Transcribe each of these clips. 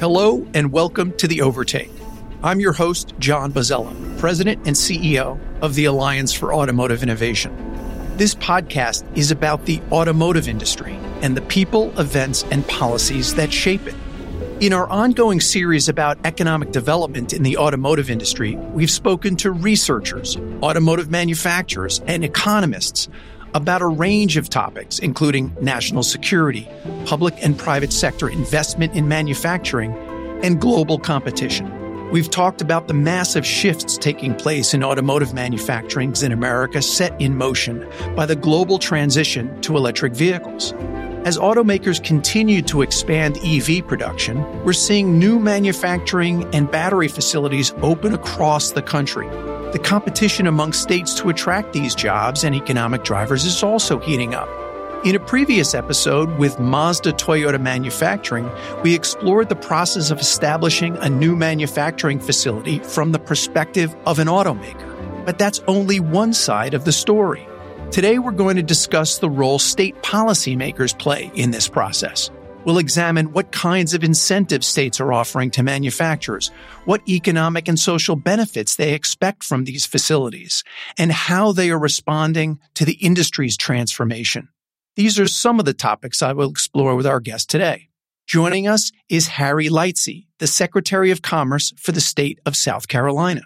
Hello, and welcome to The Overtake. I'm your host, John Bozzella, President and CEO of the Alliance for Automotive Innovation. This podcast is about the automotive industry and the people, events, and policies that shape it. In our ongoing series about economic development in the automotive industry, we've spoken to researchers, automotive manufacturers, and economists about a range of topics, including national security, public and private sector investment in manufacturing, and global competition. We've talked about the massive shifts taking place in automotive manufacturing in America set in motion by the global transition to electric vehicles. As automakers continue to expand EV production, we're seeing new manufacturing and battery facilities open across the country. The competition among states to attract these jobs and economic drivers is also heating up. In a previous episode with Mazda Toyota Manufacturing, we explored the process of establishing a new manufacturing facility from the perspective of an automaker. But that's only one side of the story. Today, we're going to discuss the role state policymakers play in this process. We'll examine what kinds of incentives states are offering to manufacturers, what economic and social benefits they expect from these facilities, and how they are responding to the industry's transformation. These are some of the topics I will explore with our guest today. Joining us is Harry Lightsey, the Secretary of Commerce for the state of South Carolina.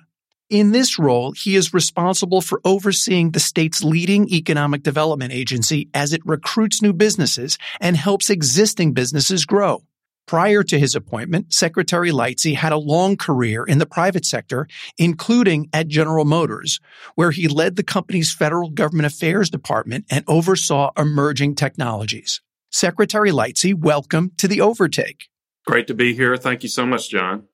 In this role, he is responsible for overseeing the state's leading economic development agency as it recruits new businesses and helps existing businesses grow. Prior to his appointment, Secretary Lightsey had a long career in the private sector, including at General Motors, where he led the company's federal government affairs department and oversaw emerging technologies. Secretary Lightsey, welcome to the Overtake. Great to be here. Thank you so much, John.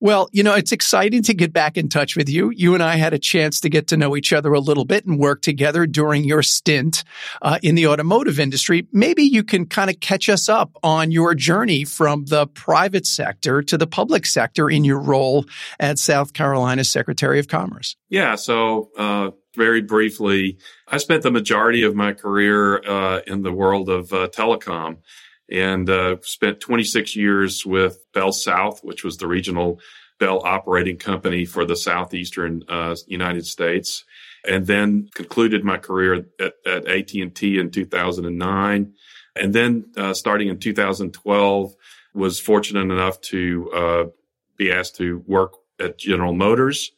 Well, you know, it's exciting to get back in touch with you. You and I had a chance to get to know each other a little bit and work together during your stint uh, in the automotive industry. Maybe you can kind of catch us up on your journey from the private sector to the public sector in your role as South Carolina Secretary of Commerce. Yeah. So, uh, very briefly, I spent the majority of my career uh, in the world of uh, telecom and uh, spent 26 years with Bell South, which was the regional Bell operating company for the southeastern uh, United States, and then concluded my career at, at AT&T in 2009, and then uh, starting in 2012, was fortunate enough to uh, be asked to work at General Motors,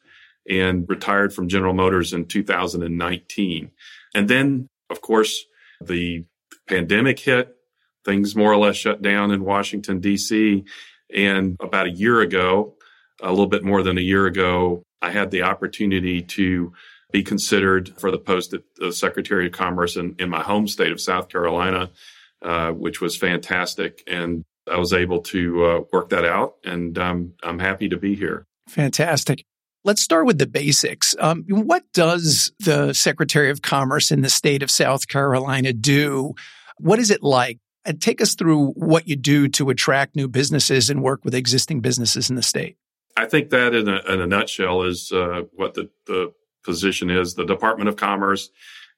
and retired from General Motors in 2019, and then of course the pandemic hit things more or less shut down in Washington, D.C. And about a year ago, a little bit more than a year ago, I had the opportunity to be considered for the post of the Secretary of Commerce in, in my home state of South Carolina, uh, which was fantastic. And I was able to uh, work that out, and um, I'm happy to be here. Fantastic. Let's start with the basics. Um, what does the Secretary of Commerce in the state of South Carolina do? What is it like take us through what you do to attract new businesses and work with existing businesses in the state. I think that, in a, in a nutshell, is uh, what the, the position is. The Department of Commerce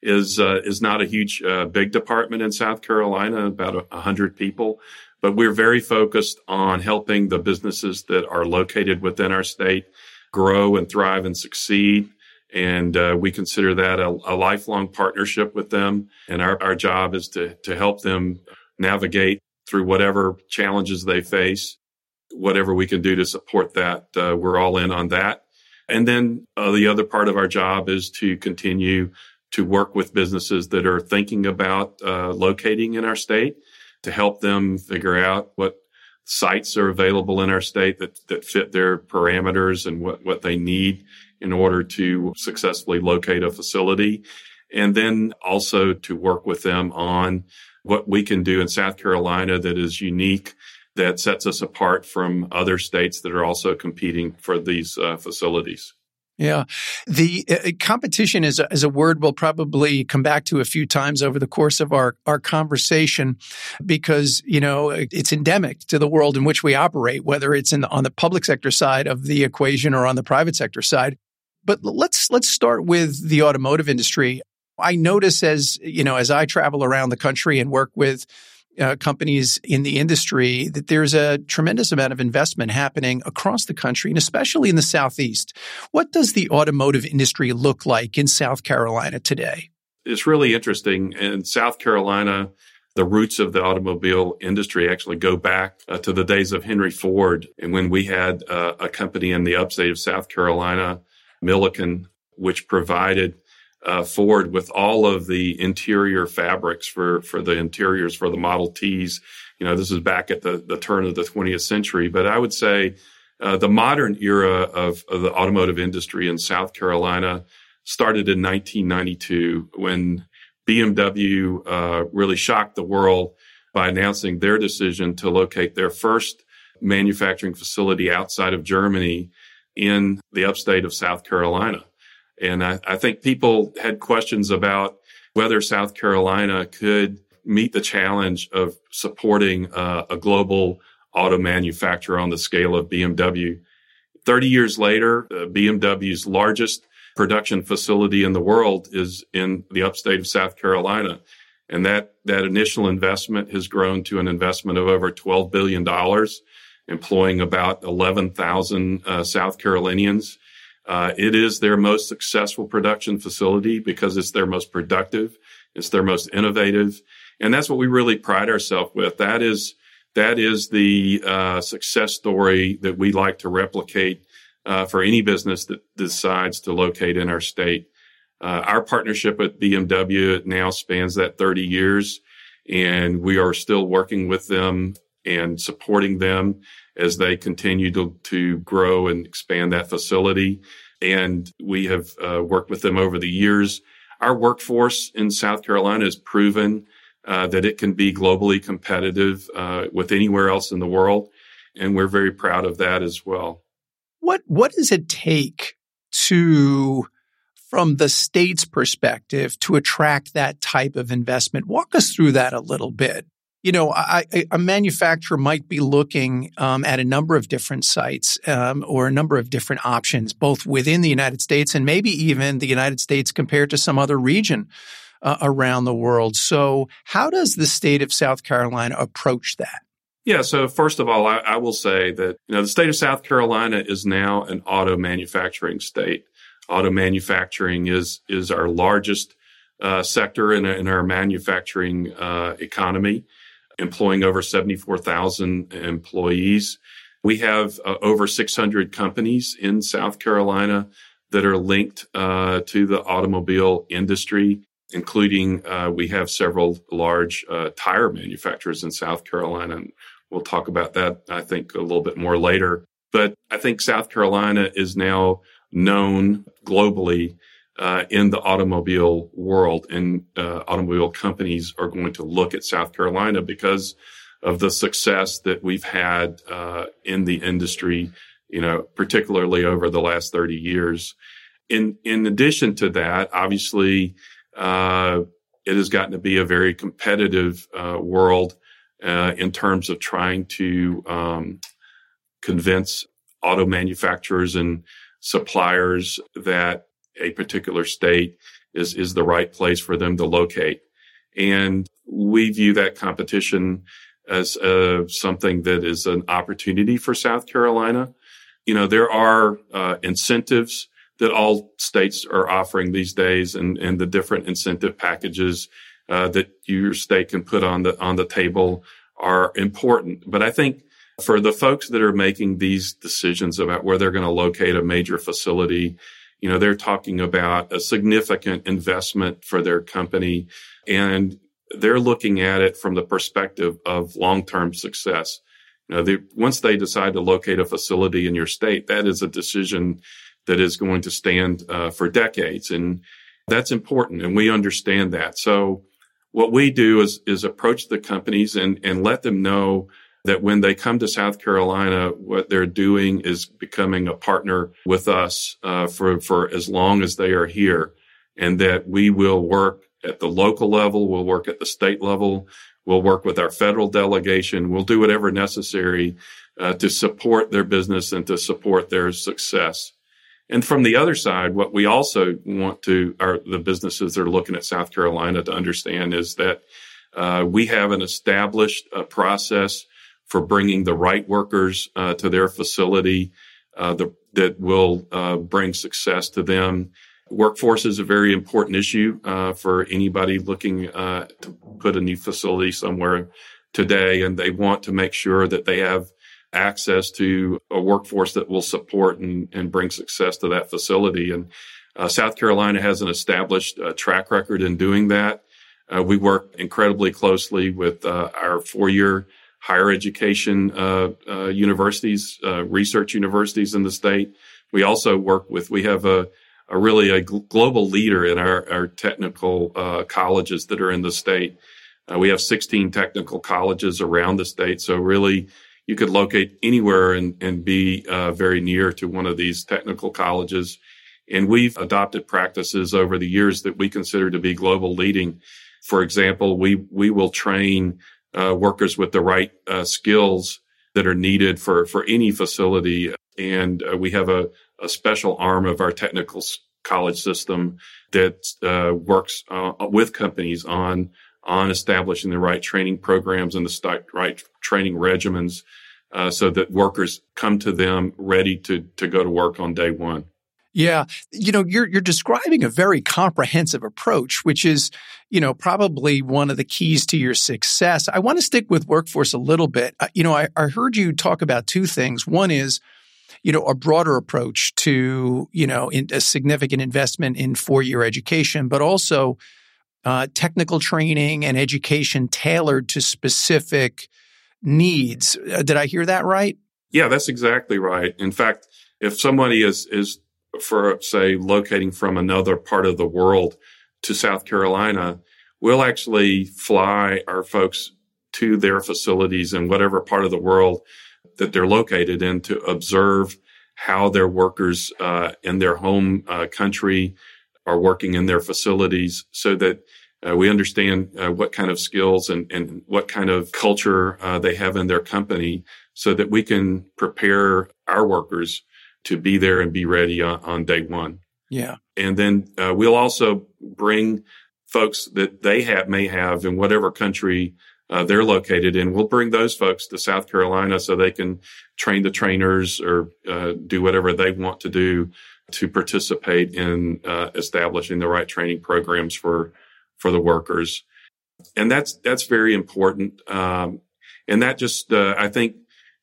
is uh, is not a huge, uh, big department in South Carolina, about a hundred people, but we're very focused on helping the businesses that are located within our state grow and thrive and succeed. And uh, we consider that a, a, lifelong partnership with them. And our, our job is to to help them navigate through whatever challenges they face, whatever we can do to support that. Uh, we're all in on that. And then uh, the other part of our job is to continue to work with businesses that are thinking about uh, locating in our state to help them figure out what sites are available in our state that, that fit their parameters and what, what they need in order to successfully locate a facility. And then also to work with them on what we can do in South Carolina that is unique that sets us apart from other states that are also competing for these uh, facilities. Yeah. The uh, competition is a, is a word we'll probably come back to a few times over the course of our, our conversation because, you know, it's endemic to the world in which we operate, whether it's in the, on the public sector side of the equation or on the private sector side. But let's, let's start with the automotive industry. I notice as, you know, as I travel around the country and work with uh, companies in the industry that there's a tremendous amount of investment happening across the country and especially in the Southeast. What does the automotive industry look like in South Carolina today? It's really interesting. In South Carolina, the roots of the automobile industry actually go back uh, to the days of Henry Ford and when we had uh, a company in the upstate of South Carolina, Milliken, which provided uh, Ford with all of the interior fabrics for, for the interiors for the Model Ts. You know, this is back at the, the turn of the 20th century, but I would say uh, the modern era of, of, the automotive industry in South Carolina started in 1992 when BMW uh, really shocked the world by announcing their decision to locate their first manufacturing facility outside of Germany in the upstate of South Carolina. And I, I think people had questions about whether South Carolina could meet the challenge of supporting uh, a global auto manufacturer on the scale of BMW. 30 years later, uh, BMW's largest production facility in the world is in the upstate of South Carolina. And that, that initial investment has grown to an investment of over $12 billion, employing about 11,000 uh, South Carolinians. Uh, it is their most successful production facility because it's their most productive. It's their most innovative. And that's what we really pride ourselves with. That is, that is the uh, success story that we like to replicate uh, for any business that decides to locate in our state. Uh, our partnership with BMW now spans that 30 years, and we are still working with them and supporting them as they continue to, to grow and expand that facility. And we have uh, worked with them over the years. Our workforce in South Carolina has proven uh, that it can be globally competitive uh, with anywhere else in the world. And we're very proud of that as well. What, what does it take to, from the state's perspective, to attract that type of investment? Walk us through that a little bit you know, I, a manufacturer might be looking um, at a number of different sites um, or a number of different options, both within the United States and maybe even the United States compared to some other region uh, around the world. So, how does the state of South Carolina approach that? Yeah, so first of all, I, I will say that you know the state of South Carolina is now an auto manufacturing state. Auto manufacturing is is our largest uh, sector in, in, our manufacturing uh, economy employing over 74,000 employees. We have uh, over 600 companies in South Carolina that are linked uh, to the automobile industry, including uh, we have several large uh, tire manufacturers in South Carolina. And we'll talk about that, I think, a little bit more later. But I think South Carolina is now known globally uh, in the automobile world, and uh, automobile companies are going to look at South Carolina because of the success that we've had uh, in the industry. You know, particularly over the last thirty years. In in addition to that, obviously, uh, it has gotten to be a very competitive uh, world uh, in terms of trying to um, convince auto manufacturers and suppliers that a particular state is, is the right place for them to locate. And we view that competition as uh, something that is an opportunity for South Carolina. You know, there are uh, incentives that all states are offering these days and, and the different incentive packages uh, that your state can put on the on the table are important. But I think for the folks that are making these decisions about where they're going to locate a major facility you know, they're talking about a significant investment for their company and they're looking at it from the perspective of long-term success. You know, they, once they decide to locate a facility in your state, that is a decision that is going to stand uh, for decades. And that's important. And we understand that. So what we do is, is approach the companies and, and let them know that when they come to South Carolina, what they're doing is becoming a partner with us uh, for for as long as they are here, and that we will work at the local level, we'll work at the state level, we'll work with our federal delegation, we'll do whatever necessary uh, to support their business and to support their success. And from the other side, what we also want to, our, the businesses that are looking at South Carolina to understand is that uh, we have an established uh, process for bringing the right workers uh, to their facility uh, the, that will uh, bring success to them. Workforce is a very important issue uh, for anybody looking to put a new facility somewhere today, and they want to make sure that they have access to a workforce that will support and, and bring success to that facility. And uh, South Carolina has an established uh, track record in doing that. Uh, we work incredibly closely with uh, our four-year higher education uh, uh, universities, research universities in the state. We also work with. We have a, a really a gl- global leader in our, our technical colleges that are in the state. we have 16 technical colleges around the state. So really, you could locate anywhere and, and be uh, very near to one of these technical colleges. And we've adopted practices over the years that we consider to be global leading. For example, we, we will train uh, workers with the right uh, skills that are needed for, for any facility. And uh, we have a, a special arm of our technical college system that uh, works uh, with companies on on establishing the right training programs and the right training regimens uh, so that workers come to them ready to, to go to work on day one. Yeah, you know, you're you're describing a very comprehensive approach, which is, you know, probably one of the keys to your success. I want to stick with workforce a little bit. You know, I, I heard you talk about two things. One is, you know, a broader approach to, you know, a significant investment in four year education, but also uh, technical training and education tailored to specific needs. Uh, did I hear that right? Yeah, that's exactly right. In fact, if somebody is is for say locating from another part of the world to South Carolina, we'll actually fly our folks to their facilities in whatever part of the world that they're located in to observe how their workers uh, in their home uh, country are working in their facilities so that uh, we understand uh, what kind of skills and, and what kind of culture uh, they have in their company so that we can prepare our workers to be there and be ready on, on day one. Yeah. And then uh, we'll also bring folks that they have may have in whatever country uh, they're located in. We'll bring those folks to South Carolina so they can train the trainers or uh, do whatever they want to do to participate in uh, establishing the right training programs for for the workers, and that's that's very important. Um, and that just uh, I think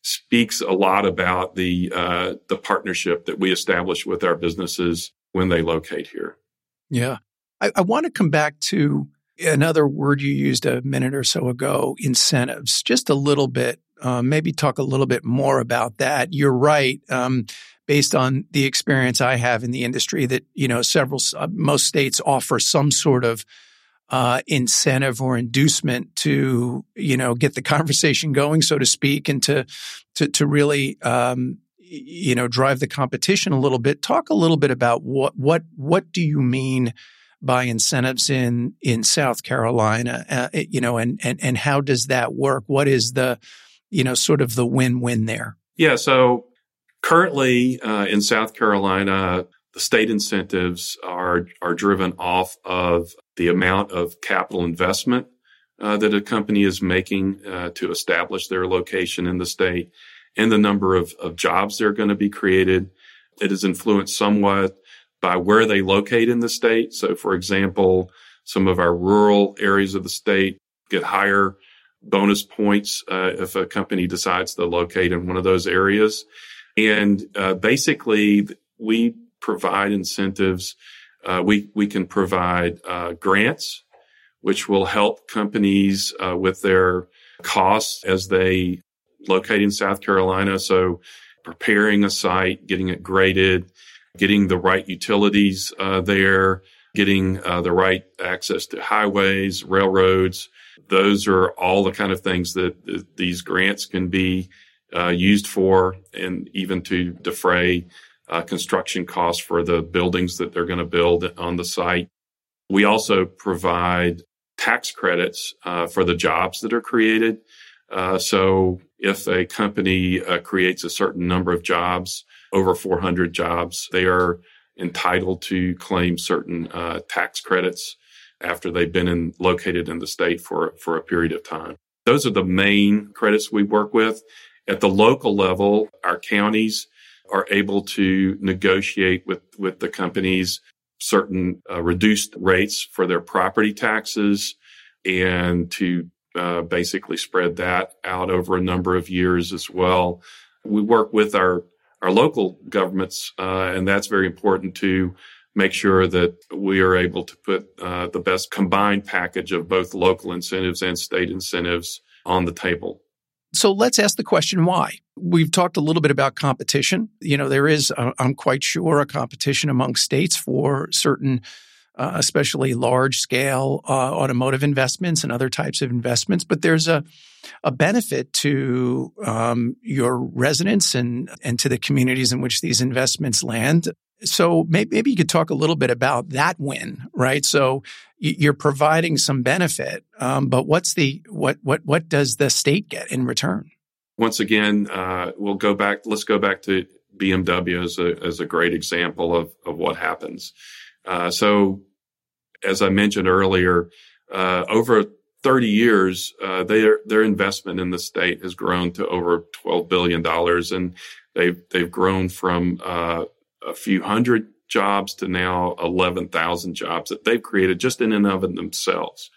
speaks a lot about the uh, the partnership that we establish with our businesses when they locate here. Yeah, I, I want to come back to another word you used a minute or so ago: incentives. Just a little bit. Uh, maybe talk a little bit more about that. You're right. Um, based on the experience I have in the industry that, you know, several, uh, most states offer some sort of uh, incentive or inducement to, you know, get the conversation going, so to speak, and to, to, to really, um, you know, drive the competition a little bit. Talk a little bit about what, what, what do you mean by incentives in, in South Carolina, uh, you know, and, and, and how does that work? What is the, you know, sort of the win-win there? Yeah. So Currently, uh, in South Carolina, the state incentives are are driven off of the amount of capital investment uh, that a company is making uh, to establish their location in the state and the number of, of jobs that are going to be created. It is influenced somewhat by where they locate in the state. So, for example, some of our rural areas of the state get higher bonus points uh, if a company decides to locate in one of those areas. And uh, basically, we provide incentives. Uh, we we can provide uh, grants, which will help companies uh, with their costs as they locate in South Carolina. So, preparing a site, getting it graded, getting the right utilities uh, there, getting uh, the right access to highways, railroads. Those are all the kind of things that th- these grants can be uh, used for, and even to defray uh, construction costs for the buildings that they're going to build on the site. We also provide tax credits uh, for the jobs that are created. Uh, so if a company uh, creates a certain number of jobs over 400 jobs. They are entitled to claim certain uh, tax credits after they've been in, located in the state for, for a period of time. Those are the main credits we work with. At the local level, our counties are able to negotiate with, with the companies certain uh, reduced rates for their property taxes and to uh, basically spread that out over a number of years as well. We work with our our local governments, uh, and that's very important to make sure that we are able to put uh, the best combined package of both local incentives and state incentives on the table. So let's ask the question why. We've talked a little bit about competition. You know, there is, uh, I'm quite sure, a competition among states for certain, uh, especially large scale uh, automotive investments and other types of investments. But there's a, a benefit to um, your residents and, and to the communities in which these investments land so maybe, maybe you could talk a little bit about that win, right? So you're providing some benefit, um, but what's the what what what does the state get in return? Once again, uh, we'll go back. Let's go back to BMW as a as a great example of of what happens. Uh, so, as I mentioned earlier, uh, over 30 years, uh, their their investment in the state has grown to over 12 billion dollars, and they've they've grown from uh, a few hundred jobs to now 11,000 jobs that they've created just in and of themselves.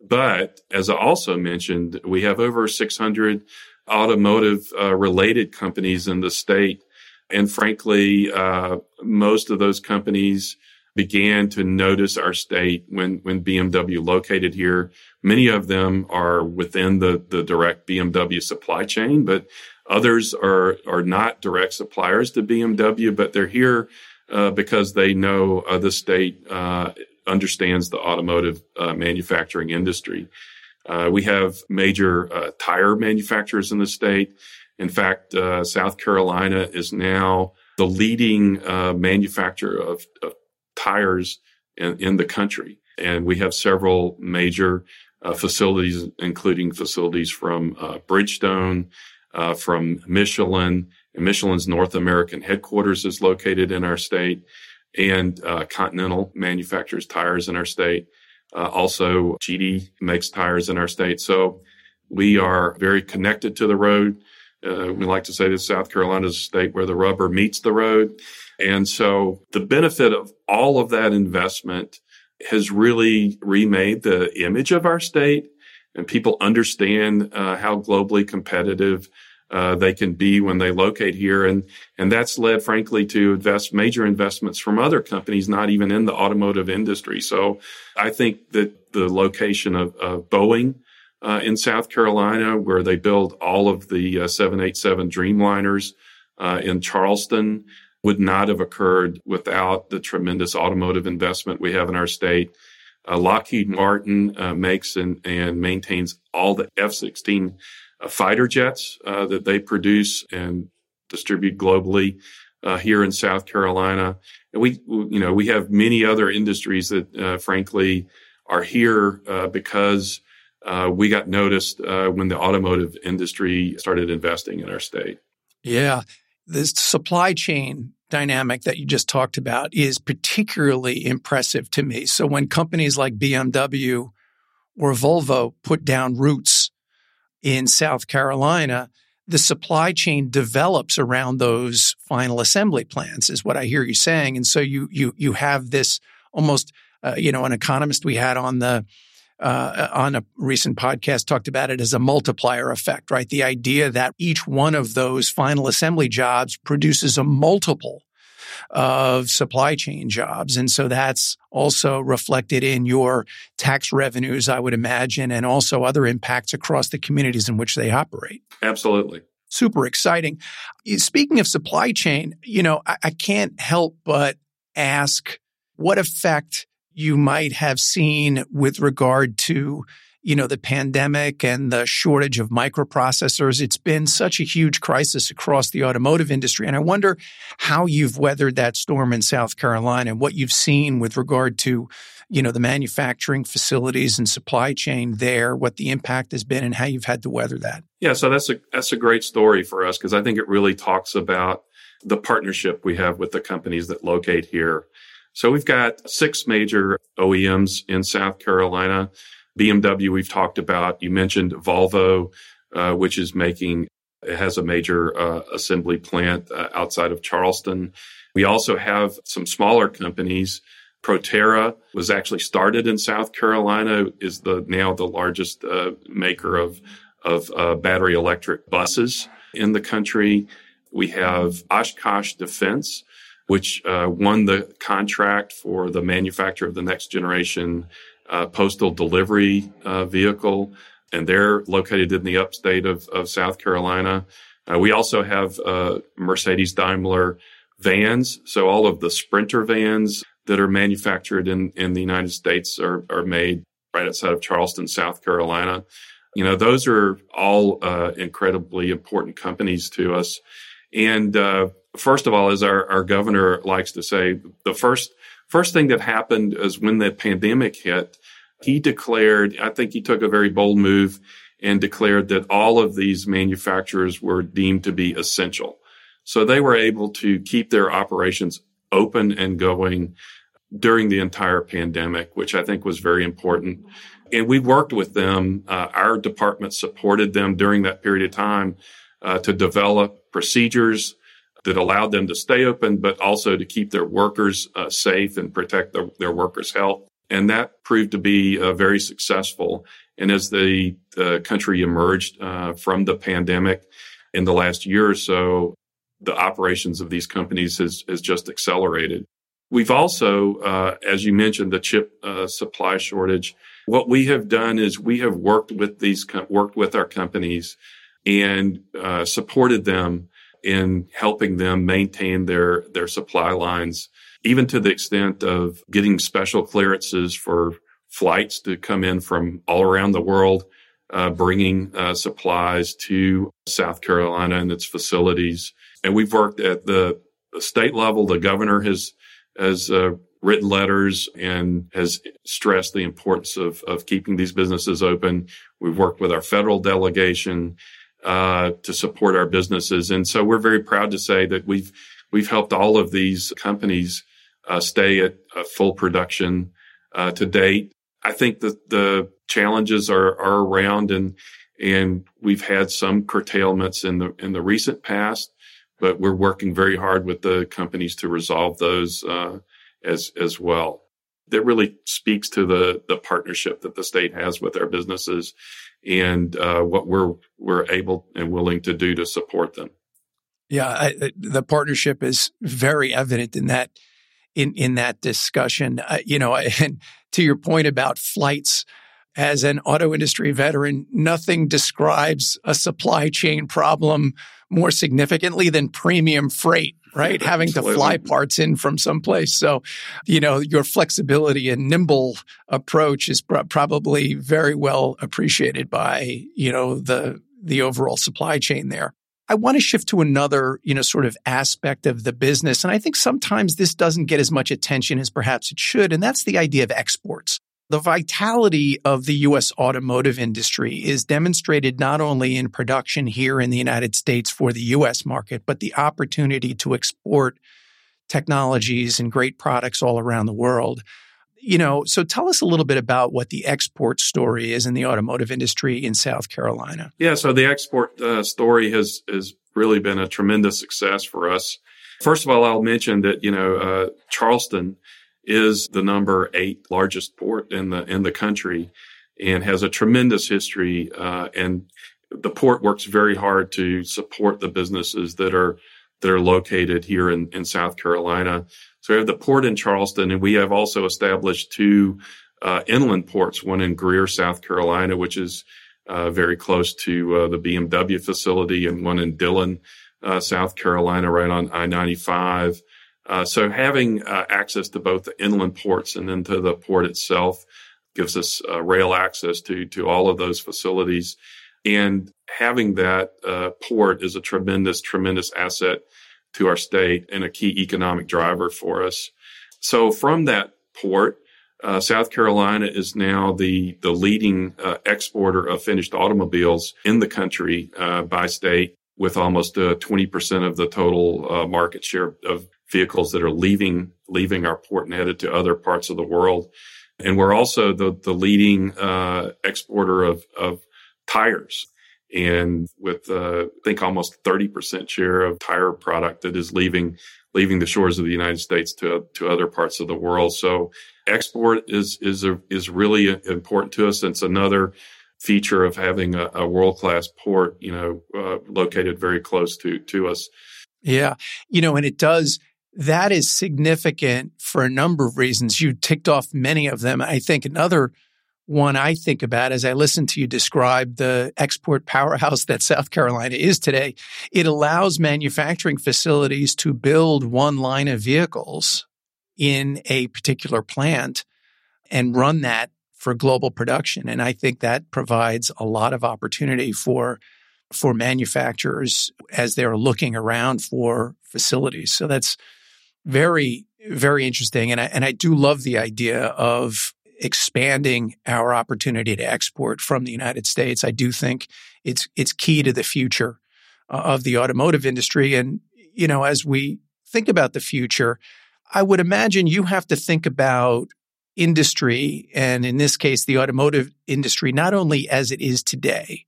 But as I also mentioned, we have over 600 automotive uh, related companies in the state. And frankly, uh, most of those companies began to notice our state when, when BMW located here. Many of them are within the, the direct BMW supply chain, but Others are are not direct suppliers to BMW, but they're here uh, because they know uh, the state uh, understands the automotive uh, manufacturing industry. Uh, we have major uh, tire manufacturers in the state. In fact, South Carolina is now the leading manufacturer of, of tires in, in, the country, and we have several major facilities, including facilities from Bridgestone uh, from Michelin. And Michelin's North American headquarters is located in our state, and uh, Continental manufactures tires in our state. Uh, also, Giti makes tires in our state. So we are very connected to the road. Uh, we like to say that South Carolina is a state where the rubber meets the road. And so the benefit of all of that investment has really remade the image of our state and people understand uh, how globally competitive uh, they can be when they locate here, and and that's led, frankly, to invest major investments from other companies not even in the automotive industry. So I think that the location of, of Boeing uh, in South Carolina, where they build all of the uh, 787 Dreamliners uh, in Charleston, would not have occurred without the tremendous automotive investment we have in our state uh, Lockheed Martin uh, makes and, and, maintains all the F 16 uh, fighter jets uh, that they produce and distribute globally uh, here in South Carolina. And we, you know, we have many other industries that, uh, frankly, are here because we got noticed when the automotive industry started investing in our state. Yeah. This supply chain dynamic that you just talked about is particularly impressive to me. So when companies like BMW or Volvo put down roots in South Carolina, the supply chain develops around those final assembly plants is what I hear you saying. And so you, you, you have this almost, uh, you know, an economist we had on the, uh, on a recent podcast talked about it as a multiplier effect, right? The idea that each one of those final assembly jobs produces a multiple of supply chain jobs. And so that's also reflected in your tax revenues, I would imagine, and also other impacts across the communities in which they operate. Absolutely. Super exciting. Speaking of supply chain, you know, I, I can't help but ask what effect you might have seen with regard to you know the pandemic and the shortage of microprocessors it's been such a huge crisis across the automotive industry and i wonder how you've weathered that storm in south carolina and what you've seen with regard to you know the manufacturing facilities and supply chain there what the impact has been and how you've had to weather that yeah so that's a that's a great story for us because i think it really talks about the partnership we have with the companies that locate here. So we've got six major OEMs in South Carolina. BMW, we've talked about. You mentioned Volvo, uh, which is making, it has a major uh, assembly plant uh, outside of Charleston. We also have some smaller companies. Proterra was actually started in South Carolina, is the now the largest uh, maker of of uh, battery electric buses in the country. We have Oshkosh Defense, which uh, won the contract for the manufacture of the next generation uh, postal delivery uh, vehicle, and they're located in the upstate of, of South Carolina. Uh, we also have uh, Mercedes Daimler vans. So all of the Sprinter vans that are manufactured in, in the United States are, are made right outside of Charleston, South Carolina. You know, those are all uh, incredibly important companies to us. And uh, first of all, as our, our governor likes to say, the first first thing that happened is when the pandemic hit, he declared, I think he took a very bold move and declared that all of these manufacturers were deemed to be essential. So they were able to keep their operations open and going during the entire pandemic, which I think was very important. And we worked with them. Uh, our department supported them during that period of time uh, to develop procedures that allowed them to stay open, but also to keep their workers uh, safe and protect the, their workers' health. And that proved to be uh, very successful. And as the, the country emerged uh, from the pandemic in the last year or so, the operations of these companies has, has just accelerated. We've also, uh, as you mentioned, the chip uh, supply shortage. What we have done is we have worked with these, worked with our companies and uh, supported them in helping them maintain their their supply lines, even to the extent of getting special clearances for flights to come in from all around the world, uh, bringing uh, supplies to South Carolina and its facilities. And we've worked at the, state level. The governor has has uh, written letters and has stressed the importance of of keeping these businesses open. We've worked with our federal delegation uh, to support our businesses. And so we're very proud to say that we've we've helped all of these companies uh, stay at full production uh, to date. I think that the challenges are are around, and and we've had some curtailments in the in the recent past, but we're working very hard with the companies to resolve those uh, as as well. That really speaks to the the partnership that the state has with our businesses and uh, what we're we're able and willing to do to support them. Yeah, I, the partnership is very evident in that in in that discussion. Uh, you know, and to your point about flights, as an auto industry veteran, nothing describes a supply chain problem more significantly than premium freight right? Having to fly parts in from someplace. So, you know, your flexibility and nimble approach is pr- probably very well appreciated by, you know, the, the overall supply chain there. I want to shift to another, you know, sort of aspect of the business. And I think sometimes this doesn't get as much attention as perhaps it should. And that's the idea of exports. The vitality of the U.S. automotive industry is demonstrated not only in production here in the United States for the U.S. market, but the opportunity to export technologies and great products all around the world. You know, so tell us a little bit about what the export story is in the automotive industry in South Carolina. Yeah, so the export uh, story has has really been a tremendous success for us. First of all, I'll mention that you know uh, Charleston is the number eight largest port in the in the country and has a tremendous history. Uh, and the port works very hard to support the businesses that are that are located here in, in South Carolina. So we have the port in Charleston, and we have also established two uh, inland ports, one in Greer, South Carolina, which is uh, very close to uh, the BMW facility, and one in Dillon, uh, South Carolina, right on I 95. Uh, so having uh, access to both the inland ports and then to the port itself gives us uh, rail access to to all of those facilities, and having that uh, port is a tremendous tremendous asset to our state and a key economic driver for us. So from that port. Uh, South Carolina is now the the leading uh, exporter of finished automobiles in the country by state with almost uh, 20% of the total uh, market share of vehicles that are leaving leaving our port and headed to other parts of the world. And we're also the, the leading uh, exporter of, of tires. And with, uh, I think, almost 30% share of tire product that is leaving leaving the shores of the United States to, to other parts of the world. So export is, is, a, is really important to us. It's another feature of having a, a world class port, you know, uh, located very close to, to us. Yeah. You know, and it does, that is significant for a number of reasons. You ticked off many of them. I think another one I think about as I listen to you describe the export powerhouse that South Carolina is today, it allows manufacturing facilities to build one line of vehicles in a particular plant and run that for global production. And I think that provides a lot of opportunity for for manufacturers as they're looking around for facilities. So that's very, very interesting. And I, and I do love the idea of expanding our opportunity to export from the United States. I do think it's, it's key to the future uh, of the automotive industry. And, you know, as we think about the future, I would imagine you have to think about industry, and in this case, the automotive industry, not only as it is today,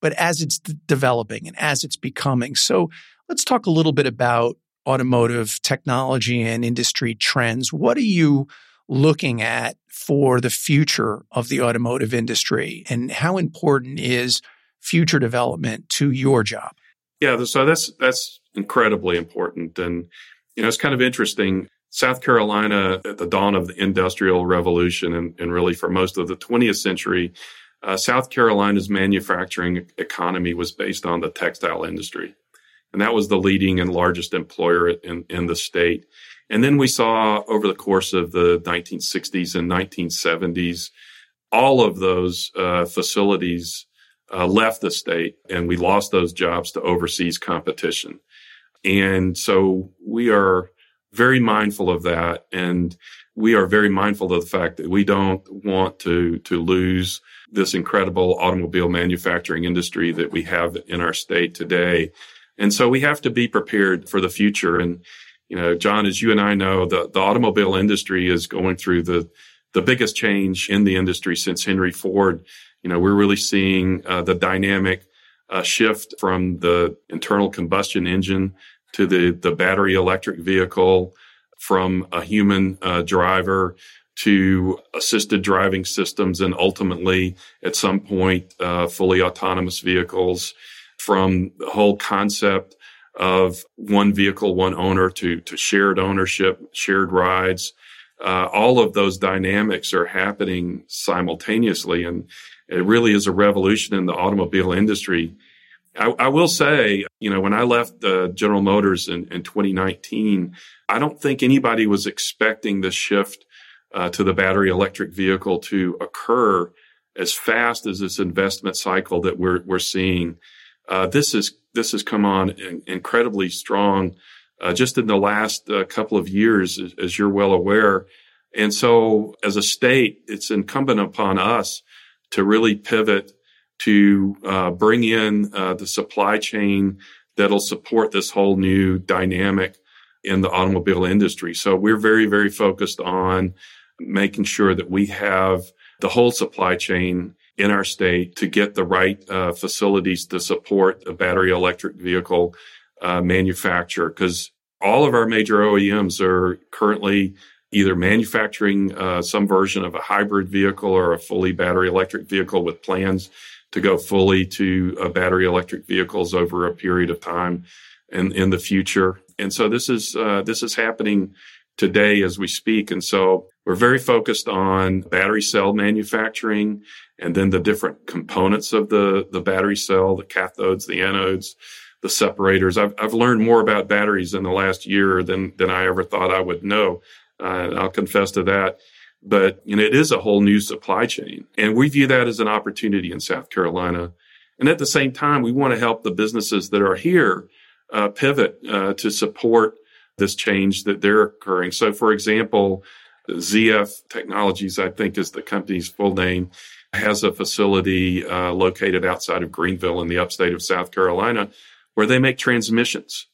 but as it's d- developing and as it's becoming. So let's talk a little bit about automotive technology and industry trends. What are you looking at for the future of the automotive industry and how important is future development to your job? Yeah, so that's that's incredibly important and you know it's kind of interesting South Carolina at the dawn of the industrial revolution and, and really for most of the 20th century uh, South Carolina's manufacturing economy was based on the textile industry and that was the leading and largest employer in, in the state. And then we saw over the course of the 1960s and 1970s, all of those uh, facilities uh, left the state, and we lost those jobs to overseas competition. And so we are very mindful of that, and we are very mindful of the fact that we don't want to to lose this incredible automobile manufacturing industry that we have in our state today. And so we have to be prepared for the future. And, you know, John, as you and I know, the, the automobile industry is going through the, the biggest change in the industry since Henry Ford. You know, we're really seeing uh, the dynamic uh, shift from the internal combustion engine to the, the battery electric vehicle, from a human uh, driver to assisted driving systems, and ultimately, at some point, uh, fully autonomous vehicles from the whole concept of one vehicle, one owner to, to shared ownership, shared rides. Uh, all of those dynamics are happening simultaneously. And it really is a revolution in the automobile industry. I, I will say, you know, when I left uh, General Motors in, in 2019, I don't think anybody was expecting the shift uh, to the battery electric vehicle to occur as fast as this investment cycle that we're, we're seeing uh, this is this has come on in, incredibly strong uh, just in the last uh, couple of years, as, as, you're well aware. And so, as a state, it's incumbent upon us to really pivot to uh, bring in uh, the supply chain that'll support this whole new dynamic in the automobile industry. So we're very, very focused on making sure that we have the whole supply chain in our state to get the right uh, facilities to support a battery electric vehicle uh, manufacturer because all of our major OEMs are currently either manufacturing uh, some version of a hybrid vehicle or a fully battery electric vehicle with plans to go fully to uh, battery electric vehicles over a period of time in, in the future. And so this is uh, this is happening today as we speak. And so we're very focused on battery cell manufacturing and then the different components of the, the battery cell, the cathodes, the anodes, the separators. I've, I've learned more about batteries in the last year than, than I ever thought I would know. Uh, I'll confess to that. But, you know, it is a whole new supply chain and we view that as an opportunity in South Carolina. And at the same time, we want to help the businesses that are here uh, pivot uh, to support this change that they're occurring. So, for example, ZF Technologies, I think is the company's full name, has a facility uh, located outside of Greenville in the upstate of South Carolina where they make transmissions.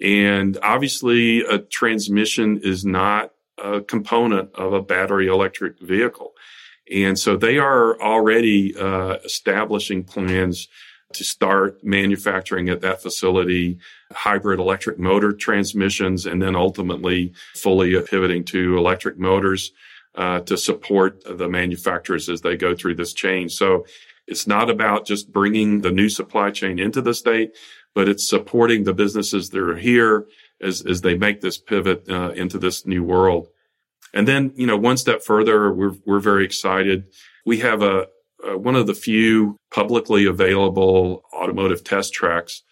And obviously, a transmission is not a component of a battery electric vehicle. And so they are already uh, establishing plans to start manufacturing at that facility hybrid electric motor transmissions and then ultimately fully pivoting to electric motors uh, to support the manufacturers as they go through this change. So it's not about just bringing the new supply chain into the state, but it's supporting the businesses that are here as, as they make this pivot uh, into this new world. And then, you know, one step further, we're, we're very excited. We have a, a one of the few publicly available automotive test tracks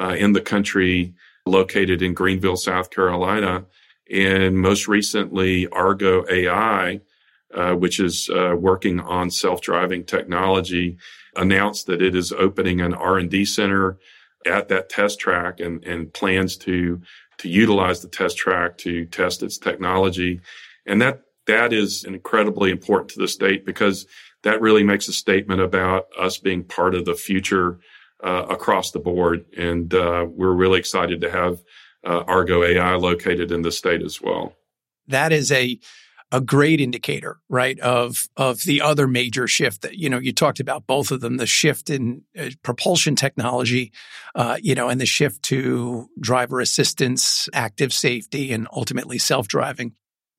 uh, in the country located in Greenville, South Carolina. And most recently, Argo AI, uh, which is uh, working on self-driving technology, announced that it is opening an R&D center at that test track and, and plans to to utilize the test track to test its technology. And that that is incredibly important to the state because that really makes a statement about us being part of the future uh, across the board. And uh, we're really excited to have uh, Argo AI located in the state as well. That is a a great indicator, right, of of the other major shift that you know you talked about both of them, the shift in uh, propulsion technology, uh, you know, and the shift to driver assistance, active safety, and ultimately self driving.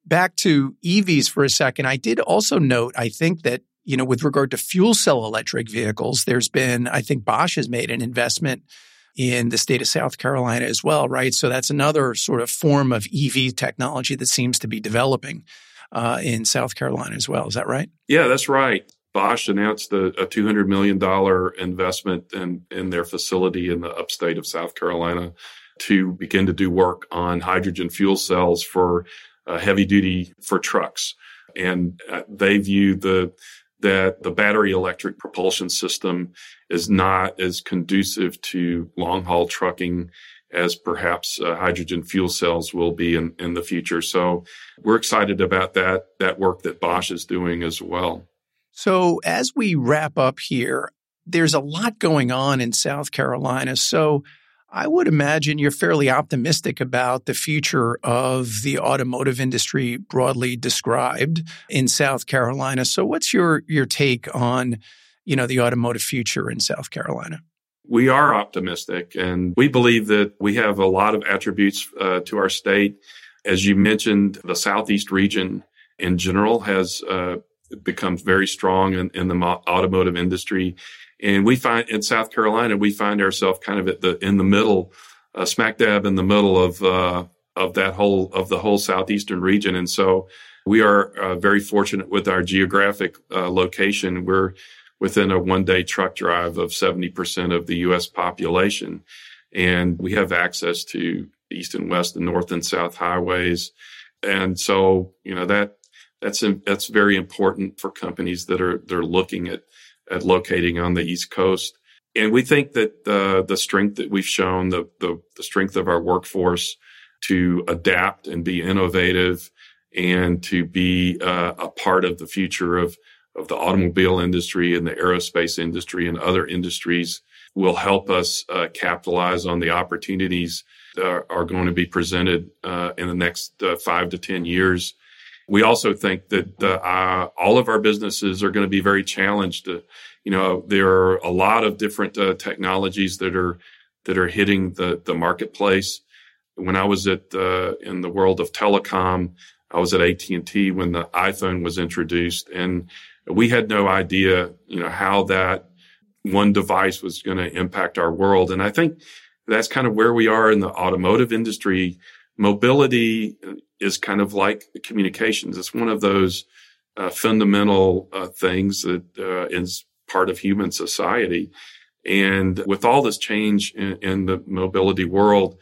Back to EVs for a second, I did also note, I think that you know, with regard to fuel cell electric vehicles, there's been, I think Bosch has made an investment in the state of South Carolina as well, right? So that's another sort of form of EV technology that seems to be developing uh, in South Carolina as well. Is that right? Yeah, that's right. Bosch announced a, a $200 million investment in, in their facility in the upstate of South Carolina to begin to do work on hydrogen fuel cells for uh, heavy duty for trucks. And uh, they view the that the battery electric propulsion system is not as conducive to long haul trucking as perhaps uh, hydrogen fuel cells will be in, in the future. So we're excited about that, that work that Bosch is doing as well. So as we wrap up here, there's a lot going on in South Carolina. So I would imagine you're fairly optimistic about the future of the automotive industry broadly described in South Carolina. So what's your your take on, you know, the automotive future in South Carolina? We are optimistic and we believe that we have a lot of attributes uh, to our state. As you mentioned, the Southeast region in general has uh, become very strong in, in the automotive industry and we find in South Carolina, we find ourselves kind of at the, in the middle, uh, smack dab in the middle of, uh, of that whole, of the whole Southeastern region. And so we are uh, very fortunate with our geographic uh, location. We're within a one day truck drive of 70% of the U.S. population. And we have access to east and west and north and south highways. And so, you know, that, that's, that's very important for companies that are, they're looking at at locating on the East Coast. And we think that the, the strength that we've shown, the, the, the strength of our workforce to adapt and be innovative and to be uh, a part of the future of, of the automobile industry and the aerospace industry and other industries will help us uh, capitalize on the opportunities that are, going to be presented uh, in the next uh, five to 10 years we also think that uh, all of our businesses are going to be very challenged. To, you know, there are a lot of different uh, technologies that are that are hitting the the marketplace. When I was at uh, in the world of telecom, I was at AT and T when the iPhone was introduced, and we had no idea, you know, how that one device was going to impact our world. And I think that's kind of where we are in the automotive industry. Mobility is kind of like communications. It's one of those uh, fundamental uh, things that uh, is part of human society. And with all this change in, in the mobility world,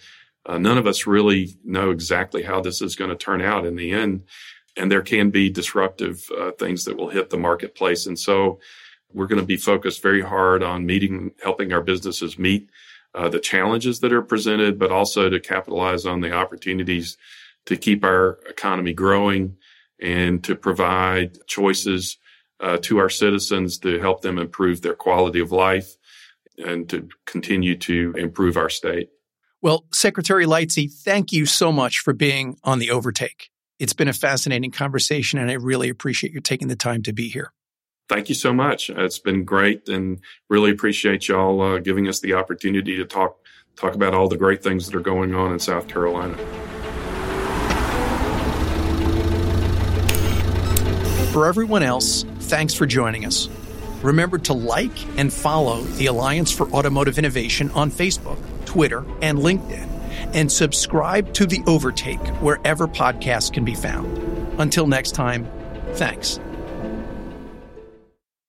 uh, none of us really know exactly how this is going to turn out in the end. And there can be disruptive uh, things that will hit the marketplace. And so we're going to be focused very hard on meeting, helping our businesses meet uh, the challenges that are presented, but also to capitalize on the opportunities to keep our economy growing and to provide choices uh, to our citizens to help them improve their quality of life. and to continue to improve our state. Well, Secretary Lightsey, thank you so much for being on the overtake. It's been a fascinating conversation, and I really appreciate you taking the time to be here. Thank you so much. It's been great, and really appreciate y'all uh, giving us the opportunity to talk talk about all the great things that are going on in South Carolina. For everyone else, thanks for joining us. Remember to like and follow the Alliance for Automotive Innovation on Facebook, Twitter, and LinkedIn, and subscribe to The Overtake wherever podcasts can be found. Until next time, thanks.